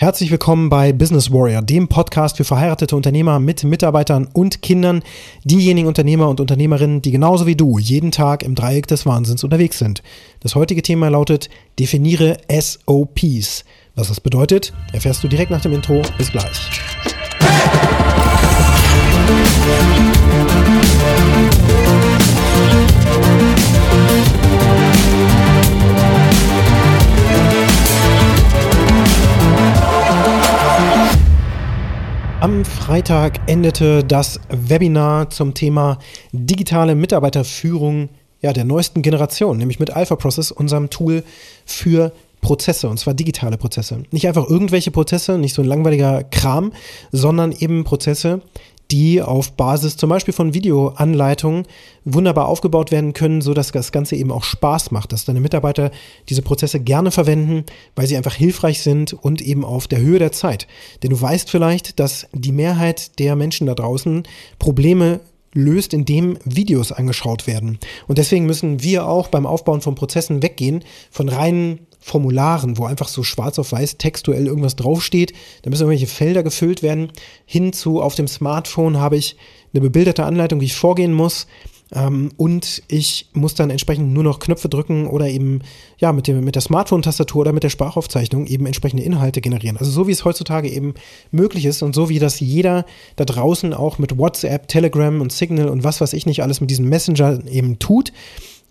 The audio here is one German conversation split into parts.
Herzlich willkommen bei Business Warrior, dem Podcast für verheiratete Unternehmer mit Mitarbeitern und Kindern, diejenigen Unternehmer und Unternehmerinnen, die genauso wie du jeden Tag im Dreieck des Wahnsinns unterwegs sind. Das heutige Thema lautet Definiere SOPs. Was das bedeutet, erfährst du direkt nach dem Intro. Bis gleich. Am Freitag endete das Webinar zum Thema digitale Mitarbeiterführung ja, der neuesten Generation, nämlich mit Alpha Process, unserem Tool für Prozesse, und zwar digitale Prozesse. Nicht einfach irgendwelche Prozesse, nicht so ein langweiliger Kram, sondern eben Prozesse, die auf Basis zum Beispiel von Videoanleitungen wunderbar aufgebaut werden können, so dass das Ganze eben auch Spaß macht, dass deine Mitarbeiter diese Prozesse gerne verwenden, weil sie einfach hilfreich sind und eben auf der Höhe der Zeit. Denn du weißt vielleicht, dass die Mehrheit der Menschen da draußen Probleme löst, indem Videos angeschaut werden. Und deswegen müssen wir auch beim Aufbauen von Prozessen weggehen von reinen Formularen, wo einfach so schwarz auf weiß textuell irgendwas draufsteht. Da müssen irgendwelche Felder gefüllt werden. Hinzu auf dem Smartphone habe ich eine bebilderte Anleitung, wie ich vorgehen muss. Ähm, und ich muss dann entsprechend nur noch Knöpfe drücken oder eben ja mit, dem, mit der Smartphone-Tastatur oder mit der Sprachaufzeichnung eben entsprechende Inhalte generieren. Also so wie es heutzutage eben möglich ist und so wie das jeder da draußen auch mit WhatsApp, Telegram und Signal und was weiß ich nicht alles mit diesem Messenger eben tut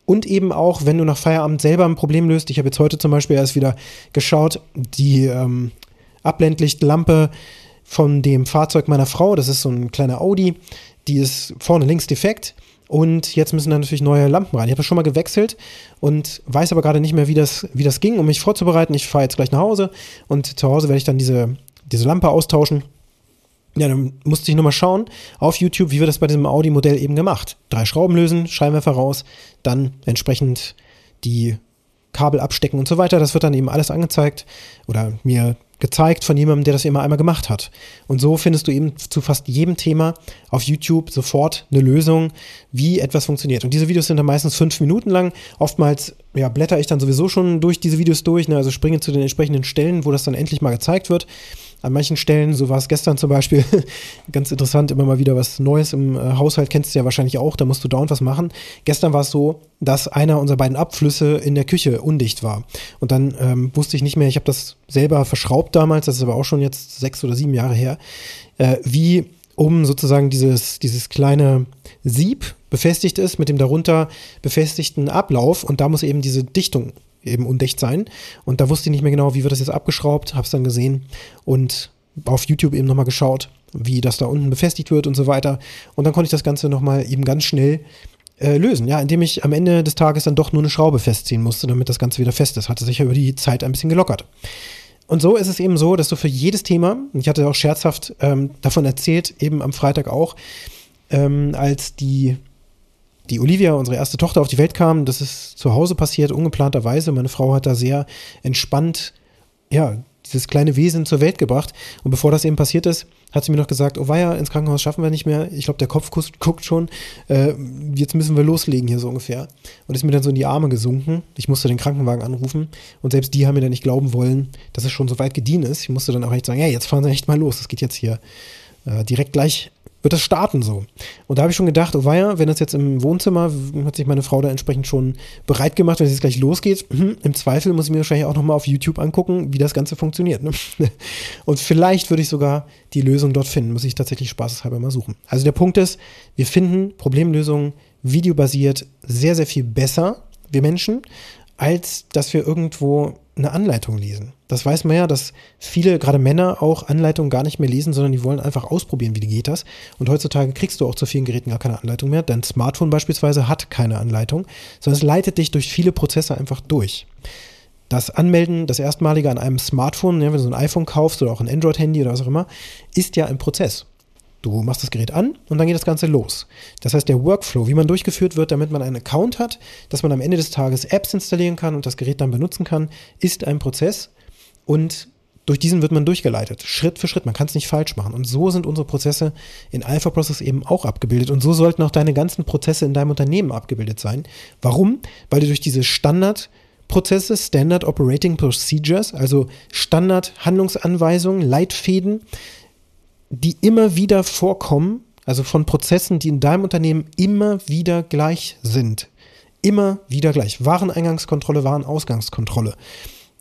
und eben auch, wenn du nach Feierabend selber ein Problem löst. Ich habe jetzt heute zum Beispiel erst wieder geschaut, die ähm, Abblendlichtlampe von dem Fahrzeug meiner Frau, das ist so ein kleiner Audi, die ist vorne links defekt. Und jetzt müssen da natürlich neue Lampen rein. Ich habe schon mal gewechselt und weiß aber gerade nicht mehr, wie das, wie das ging, um mich vorzubereiten. Ich fahre jetzt gleich nach Hause und zu Hause werde ich dann diese, diese Lampe austauschen ja, dann musste ich nochmal schauen auf YouTube, wie wird das bei diesem Audi-Modell eben gemacht. Drei Schrauben lösen, Scheinwerfer raus, dann entsprechend die Kabel abstecken und so weiter. Das wird dann eben alles angezeigt oder mir gezeigt von jemandem, der das immer einmal gemacht hat. Und so findest du eben zu fast jedem Thema auf YouTube sofort eine Lösung, wie etwas funktioniert. Und diese Videos sind dann meistens fünf Minuten lang. Oftmals ja, blätter ich dann sowieso schon durch diese Videos durch, ne? also springe zu den entsprechenden Stellen, wo das dann endlich mal gezeigt wird an manchen Stellen, so war es gestern zum Beispiel, ganz interessant, immer mal wieder was Neues im äh, Haushalt, kennst du ja wahrscheinlich auch, da musst du dauernd was machen. Gestern war es so, dass einer unserer beiden Abflüsse in der Küche undicht war. Und dann ähm, wusste ich nicht mehr, ich habe das selber verschraubt damals, das ist aber auch schon jetzt sechs oder sieben Jahre her, äh, wie um sozusagen dieses, dieses kleine Sieb befestigt ist mit dem darunter befestigten Ablauf und da muss eben diese Dichtung eben undicht sein. Und da wusste ich nicht mehr genau, wie wird das jetzt abgeschraubt, habe es dann gesehen und auf YouTube eben nochmal geschaut, wie das da unten befestigt wird und so weiter. Und dann konnte ich das Ganze nochmal eben ganz schnell äh, lösen, ja, indem ich am Ende des Tages dann doch nur eine Schraube festziehen musste, damit das Ganze wieder fest ist. Hatte sich ja über die Zeit ein bisschen gelockert. Und so ist es eben so, dass du für jedes Thema, ich hatte auch scherzhaft ähm, davon erzählt, eben am Freitag auch, ähm, als die die Olivia, unsere erste Tochter, auf die Welt kam. Das ist zu Hause passiert, ungeplanterweise. Meine Frau hat da sehr entspannt, ja, dieses kleine Wesen zur Welt gebracht. Und bevor das eben passiert ist, hat sie mir noch gesagt, oh weia, ins Krankenhaus schaffen wir nicht mehr. Ich glaube, der Kopf guckt schon. Äh, jetzt müssen wir loslegen hier so ungefähr. Und ist mir dann so in die Arme gesunken. Ich musste den Krankenwagen anrufen. Und selbst die haben mir dann nicht glauben wollen, dass es schon so weit gediehen ist. Ich musste dann auch echt sagen, ja, jetzt fahren sie echt mal los. Das geht jetzt hier äh, direkt gleich wird das starten so. Und da habe ich schon gedacht, oh weia, wenn das jetzt im Wohnzimmer, hat sich meine Frau da entsprechend schon bereit gemacht, wenn es jetzt gleich losgeht. Im Zweifel muss ich mir wahrscheinlich auch nochmal auf YouTube angucken, wie das Ganze funktioniert. Ne? Und vielleicht würde ich sogar die Lösung dort finden, muss ich tatsächlich spaßeshalber mal suchen. Also der Punkt ist, wir finden Problemlösungen videobasiert sehr, sehr viel besser, wir Menschen, als dass wir irgendwo eine Anleitung lesen. Das weiß man ja, dass viele, gerade Männer, auch Anleitungen gar nicht mehr lesen, sondern die wollen einfach ausprobieren, wie geht das. Und heutzutage kriegst du auch zu vielen Geräten gar keine Anleitung mehr. Dein Smartphone beispielsweise hat keine Anleitung, sondern es leitet dich durch viele Prozesse einfach durch. Das Anmelden, das erstmalige an einem Smartphone, ja, wenn du so ein iPhone kaufst oder auch ein Android-Handy oder was auch immer, ist ja ein Prozess. Du machst das Gerät an und dann geht das Ganze los. Das heißt, der Workflow, wie man durchgeführt wird, damit man einen Account hat, dass man am Ende des Tages Apps installieren kann und das Gerät dann benutzen kann, ist ein Prozess und durch diesen wird man durchgeleitet, Schritt für Schritt. Man kann es nicht falsch machen. Und so sind unsere Prozesse in Alpha Process eben auch abgebildet. Und so sollten auch deine ganzen Prozesse in deinem Unternehmen abgebildet sein. Warum? Weil du durch diese Standard Prozesse, Standard Operating Procedures, also Standard-Handlungsanweisungen, Leitfäden, die immer wieder vorkommen, also von Prozessen, die in deinem Unternehmen immer wieder gleich sind. Immer wieder gleich. Wareneingangskontrolle, Warenausgangskontrolle.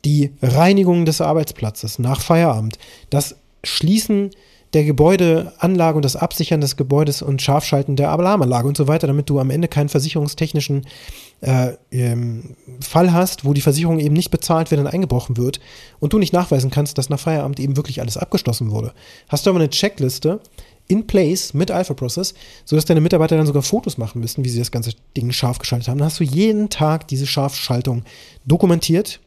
Die Reinigung des Arbeitsplatzes nach Feierabend. Das Schließen der Gebäudeanlage und das Absichern des Gebäudes und Scharfschalten der Alarmanlage und so weiter, damit du am Ende keinen versicherungstechnischen äh, ähm, Fall hast, wo die Versicherung eben nicht bezahlt wird und eingebrochen wird und du nicht nachweisen kannst, dass nach Feierabend eben wirklich alles abgeschlossen wurde. Hast du aber eine Checkliste in place mit Alpha Process, sodass deine Mitarbeiter dann sogar Fotos machen müssen, wie sie das ganze Ding scharf geschaltet haben. Dann hast du jeden Tag diese Scharfschaltung dokumentiert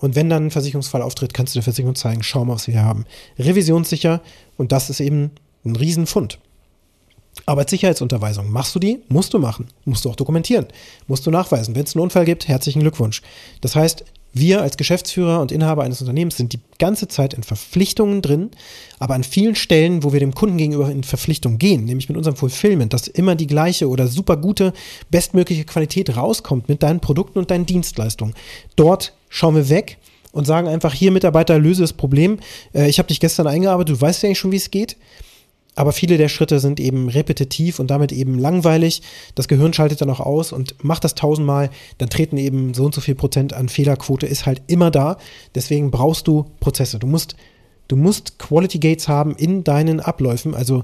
und wenn dann ein Versicherungsfall auftritt, kannst du der Versicherung zeigen, schau mal, was wir hier haben. Revisionssicher und das ist eben ein Riesenfund. Arbeitssicherheitsunterweisung, machst du die? Musst du machen. Musst du auch dokumentieren. Musst du nachweisen. Wenn es einen Unfall gibt, herzlichen Glückwunsch. Das heißt, wir als Geschäftsführer und Inhaber eines Unternehmens sind die ganze Zeit in Verpflichtungen drin, aber an vielen Stellen, wo wir dem Kunden gegenüber in Verpflichtung gehen, nämlich mit unserem Fulfillment, dass immer die gleiche oder super gute, bestmögliche Qualität rauskommt mit deinen Produkten und deinen Dienstleistungen. Dort schauen wir weg und sagen einfach, hier Mitarbeiter, löse das Problem. Äh, ich habe dich gestern eingearbeitet, du weißt ja eigentlich schon, wie es geht. Aber viele der Schritte sind eben repetitiv und damit eben langweilig. Das Gehirn schaltet dann auch aus und macht das tausendmal, dann treten eben so und so viel Prozent an Fehlerquote, ist halt immer da. Deswegen brauchst du Prozesse. Du musst, du musst Quality Gates haben in deinen Abläufen, also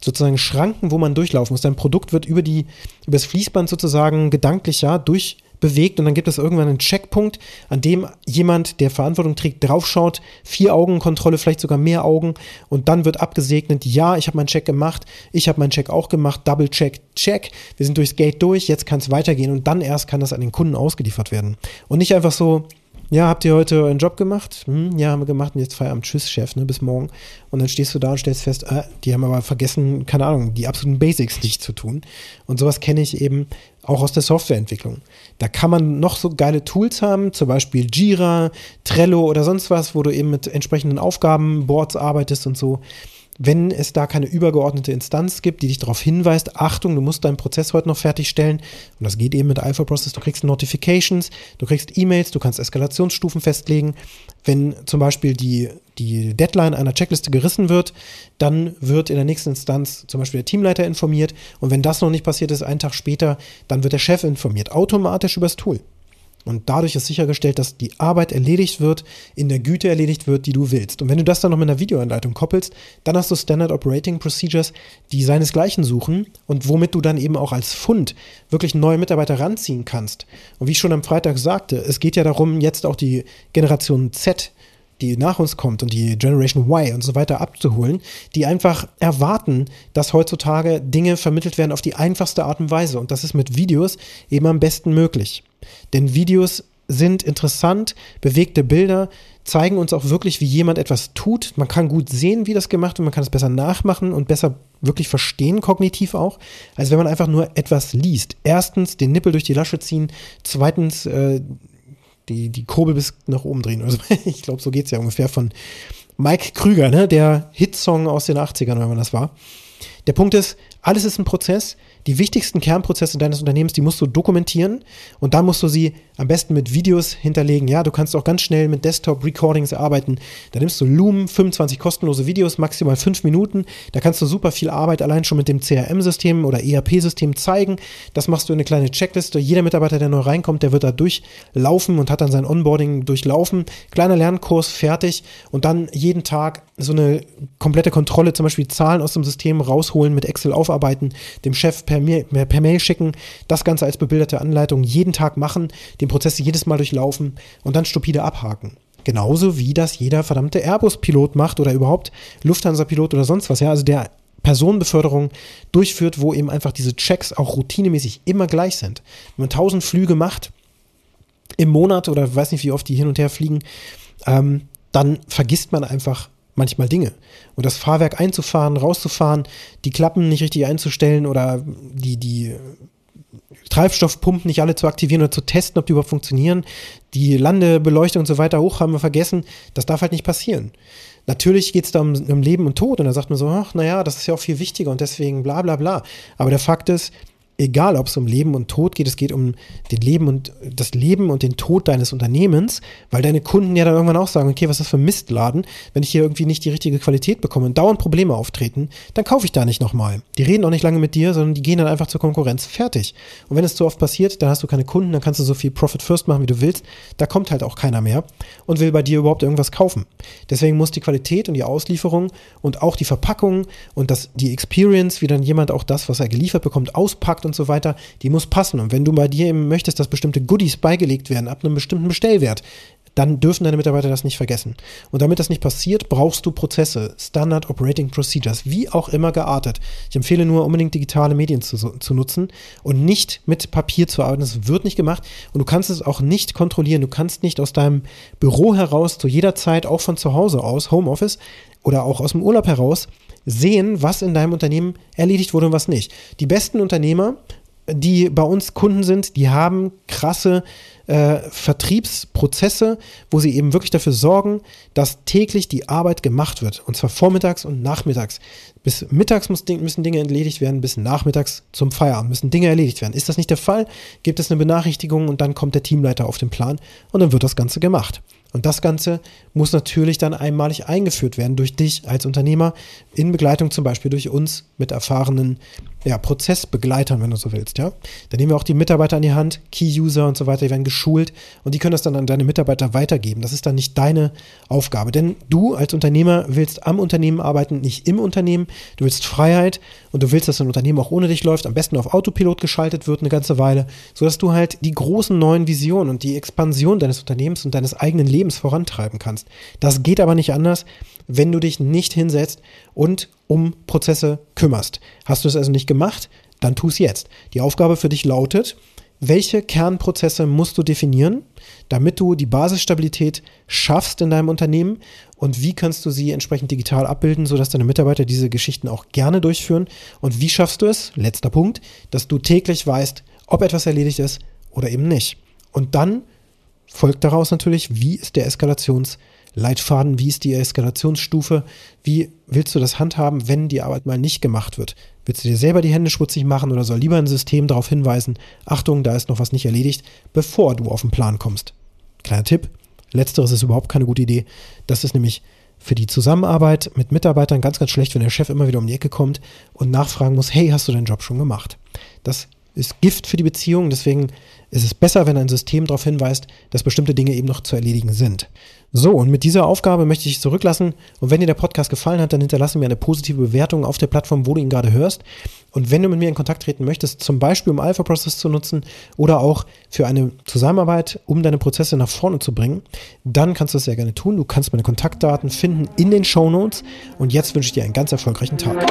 sozusagen Schranken, wo man durchlaufen muss. Dein Produkt wird über die, über das Fließband sozusagen gedanklich ja durch bewegt und dann gibt es irgendwann einen Checkpunkt, an dem jemand, der Verantwortung trägt, draufschaut, vier Augenkontrolle, vielleicht sogar mehr Augen und dann wird abgesegnet, ja, ich habe meinen Check gemacht, ich habe meinen Check auch gemacht, Double Check, Check, wir sind durchs Gate durch, jetzt kann es weitergehen und dann erst kann das an den Kunden ausgeliefert werden. Und nicht einfach so, ja, habt ihr heute euren Job gemacht? Hm, ja, haben wir gemacht und jetzt Feierabend, tschüss, Chef, ne, bis morgen. Und dann stehst du da und stellst fest, äh, die haben aber vergessen, keine Ahnung, die absoluten Basics nicht zu tun. Und sowas kenne ich eben auch aus der Softwareentwicklung. Da kann man noch so geile Tools haben, zum Beispiel Jira, Trello oder sonst was, wo du eben mit entsprechenden Aufgabenboards arbeitest und so wenn es da keine übergeordnete Instanz gibt, die dich darauf hinweist, Achtung, du musst deinen Prozess heute noch fertigstellen. Und das geht eben mit Alpha Process. Du kriegst Notifications, du kriegst E-Mails, du kannst Eskalationsstufen festlegen. Wenn zum Beispiel die, die Deadline einer Checkliste gerissen wird, dann wird in der nächsten Instanz zum Beispiel der Teamleiter informiert. Und wenn das noch nicht passiert ist, einen Tag später, dann wird der Chef informiert, automatisch übers Tool. Und dadurch ist sichergestellt, dass die Arbeit erledigt wird, in der Güte erledigt wird, die du willst. Und wenn du das dann noch mit einer Videoanleitung koppelst, dann hast du Standard Operating Procedures, die seinesgleichen suchen und womit du dann eben auch als Fund wirklich neue Mitarbeiter ranziehen kannst. Und wie ich schon am Freitag sagte, es geht ja darum, jetzt auch die Generation Z die nach uns kommt und die Generation Y und so weiter abzuholen, die einfach erwarten, dass heutzutage Dinge vermittelt werden auf die einfachste Art und Weise. Und das ist mit Videos eben am besten möglich. Denn Videos sind interessant, bewegte Bilder zeigen uns auch wirklich, wie jemand etwas tut. Man kann gut sehen, wie das gemacht wird, man kann es besser nachmachen und besser wirklich verstehen, kognitiv auch, als wenn man einfach nur etwas liest. Erstens den Nippel durch die Lasche ziehen, zweitens äh, die, die Kurbel bis nach oben drehen. Also ich glaube, so geht es ja ungefähr von Mike Krüger, ne? der Hitsong aus den 80ern, wenn man das war. Der Punkt ist, alles ist ein Prozess die wichtigsten Kernprozesse deines Unternehmens, die musst du dokumentieren und dann musst du sie am besten mit Videos hinterlegen. Ja, du kannst auch ganz schnell mit Desktop-Recordings arbeiten. Da nimmst du Loom, 25 kostenlose Videos, maximal 5 Minuten. Da kannst du super viel Arbeit allein schon mit dem CRM-System oder ERP-System zeigen. Das machst du in eine kleine Checkliste. Jeder Mitarbeiter, der neu reinkommt, der wird da durchlaufen und hat dann sein Onboarding durchlaufen. Kleiner Lernkurs fertig und dann jeden Tag so eine komplette Kontrolle, zum Beispiel Zahlen aus dem System rausholen, mit Excel aufarbeiten, dem Chef per Mail, per Mail schicken, das Ganze als bebilderte Anleitung jeden Tag machen, den Prozess jedes Mal durchlaufen und dann stupide abhaken. Genauso wie das jeder verdammte Airbus-Pilot macht oder überhaupt Lufthansa-Pilot oder sonst was. Ja, also der Personenbeförderung durchführt, wo eben einfach diese Checks auch routinemäßig immer gleich sind. Wenn man 1000 Flüge macht im Monat oder weiß nicht, wie oft die hin und her fliegen, ähm, dann vergisst man einfach manchmal Dinge. Und das Fahrwerk einzufahren, rauszufahren, die Klappen nicht richtig einzustellen oder die, die Treibstoffpumpen nicht alle zu aktivieren oder zu testen, ob die überhaupt funktionieren, die Landebeleuchtung und so weiter hoch haben wir vergessen, das darf halt nicht passieren. Natürlich geht es da um, um, Leben und Tod und da sagt man so, ach naja, das ist ja auch viel wichtiger und deswegen bla bla bla. Aber der Fakt ist, egal ob es um Leben und Tod geht, es geht um den Leben und das Leben und den Tod deines Unternehmens, weil deine Kunden ja dann irgendwann auch sagen, okay, was ist das für ein Mistladen, wenn ich hier irgendwie nicht die richtige Qualität bekomme und dauernd Probleme auftreten, dann kaufe ich da nicht nochmal. Die reden auch nicht lange mit dir, sondern die gehen dann einfach zur Konkurrenz. Fertig. Und wenn es zu oft passiert, dann hast du keine Kunden, dann kannst du so viel Profit First machen, wie du willst. Da kommt halt auch keiner mehr und will bei dir überhaupt irgendwas kaufen. Deswegen muss die Qualität und die Auslieferung und auch die Verpackung und das, die Experience, wie dann jemand auch das, was er geliefert bekommt, auspackt und so weiter, die muss passen. Und wenn du bei dir eben möchtest, dass bestimmte Goodies beigelegt werden ab einem bestimmten Bestellwert, dann dürfen deine Mitarbeiter das nicht vergessen. Und damit das nicht passiert, brauchst du Prozesse, Standard Operating Procedures, wie auch immer geartet. Ich empfehle nur unbedingt digitale Medien zu, zu nutzen und nicht mit Papier zu arbeiten. Das wird nicht gemacht und du kannst es auch nicht kontrollieren. Du kannst nicht aus deinem Büro heraus zu jeder Zeit, auch von zu Hause aus, Homeoffice oder auch aus dem Urlaub heraus, sehen, was in deinem Unternehmen erledigt wurde und was nicht. Die besten Unternehmer, die bei uns Kunden sind, die haben krasse äh, Vertriebsprozesse, wo sie eben wirklich dafür sorgen, dass täglich die Arbeit gemacht wird. Und zwar vormittags und nachmittags. Bis mittags müssen Dinge erledigt werden, bis nachmittags zum Feierabend müssen Dinge erledigt werden. Ist das nicht der Fall, gibt es eine Benachrichtigung und dann kommt der Teamleiter auf den Plan und dann wird das Ganze gemacht. Und das Ganze muss natürlich dann einmalig eingeführt werden durch dich als Unternehmer, in Begleitung zum Beispiel durch uns mit erfahrenen ja, Prozessbegleitern, wenn du so willst. Ja? Dann nehmen wir auch die Mitarbeiter an die Hand, Key-User und so weiter, die werden geschult und die können das dann an deine Mitarbeiter weitergeben. Das ist dann nicht deine Aufgabe. Denn du als Unternehmer willst am Unternehmen arbeiten, nicht im Unternehmen. Du willst Freiheit und du willst, dass ein Unternehmen auch ohne dich läuft, am besten auf Autopilot geschaltet wird eine ganze Weile, sodass du halt die großen neuen Visionen und die Expansion deines Unternehmens und deines eigenen Lebens vorantreiben kannst. Das geht aber nicht anders, wenn du dich nicht hinsetzt und um Prozesse kümmerst. Hast du es also nicht gemacht, dann tu es jetzt. Die Aufgabe für dich lautet, welche Kernprozesse musst du definieren, damit du die Basisstabilität schaffst in deinem Unternehmen und wie kannst du sie entsprechend digital abbilden, sodass deine Mitarbeiter diese Geschichten auch gerne durchführen und wie schaffst du es, letzter Punkt, dass du täglich weißt, ob etwas erledigt ist oder eben nicht. Und dann folgt daraus natürlich, wie ist der Eskalations- Leitfaden, wie ist die Eskalationsstufe, wie willst du das handhaben, wenn die Arbeit mal nicht gemacht wird? Willst du dir selber die Hände schmutzig machen oder soll lieber ein System darauf hinweisen, Achtung, da ist noch was nicht erledigt, bevor du auf den Plan kommst? Kleiner Tipp, letzteres ist überhaupt keine gute Idee. Das ist nämlich für die Zusammenarbeit mit Mitarbeitern ganz, ganz schlecht, wenn der Chef immer wieder um die Ecke kommt und nachfragen muss, hey, hast du deinen Job schon gemacht? Das ist Gift für die Beziehung, deswegen ist es besser, wenn ein System darauf hinweist, dass bestimmte Dinge eben noch zu erledigen sind. So, und mit dieser Aufgabe möchte ich zurücklassen. Und wenn dir der Podcast gefallen hat, dann hinterlasse mir eine positive Bewertung auf der Plattform, wo du ihn gerade hörst. Und wenn du mit mir in Kontakt treten möchtest, zum Beispiel um Alpha Process zu nutzen oder auch für eine Zusammenarbeit, um deine Prozesse nach vorne zu bringen, dann kannst du das sehr gerne tun. Du kannst meine Kontaktdaten finden in den Show Notes. Und jetzt wünsche ich dir einen ganz erfolgreichen Tag.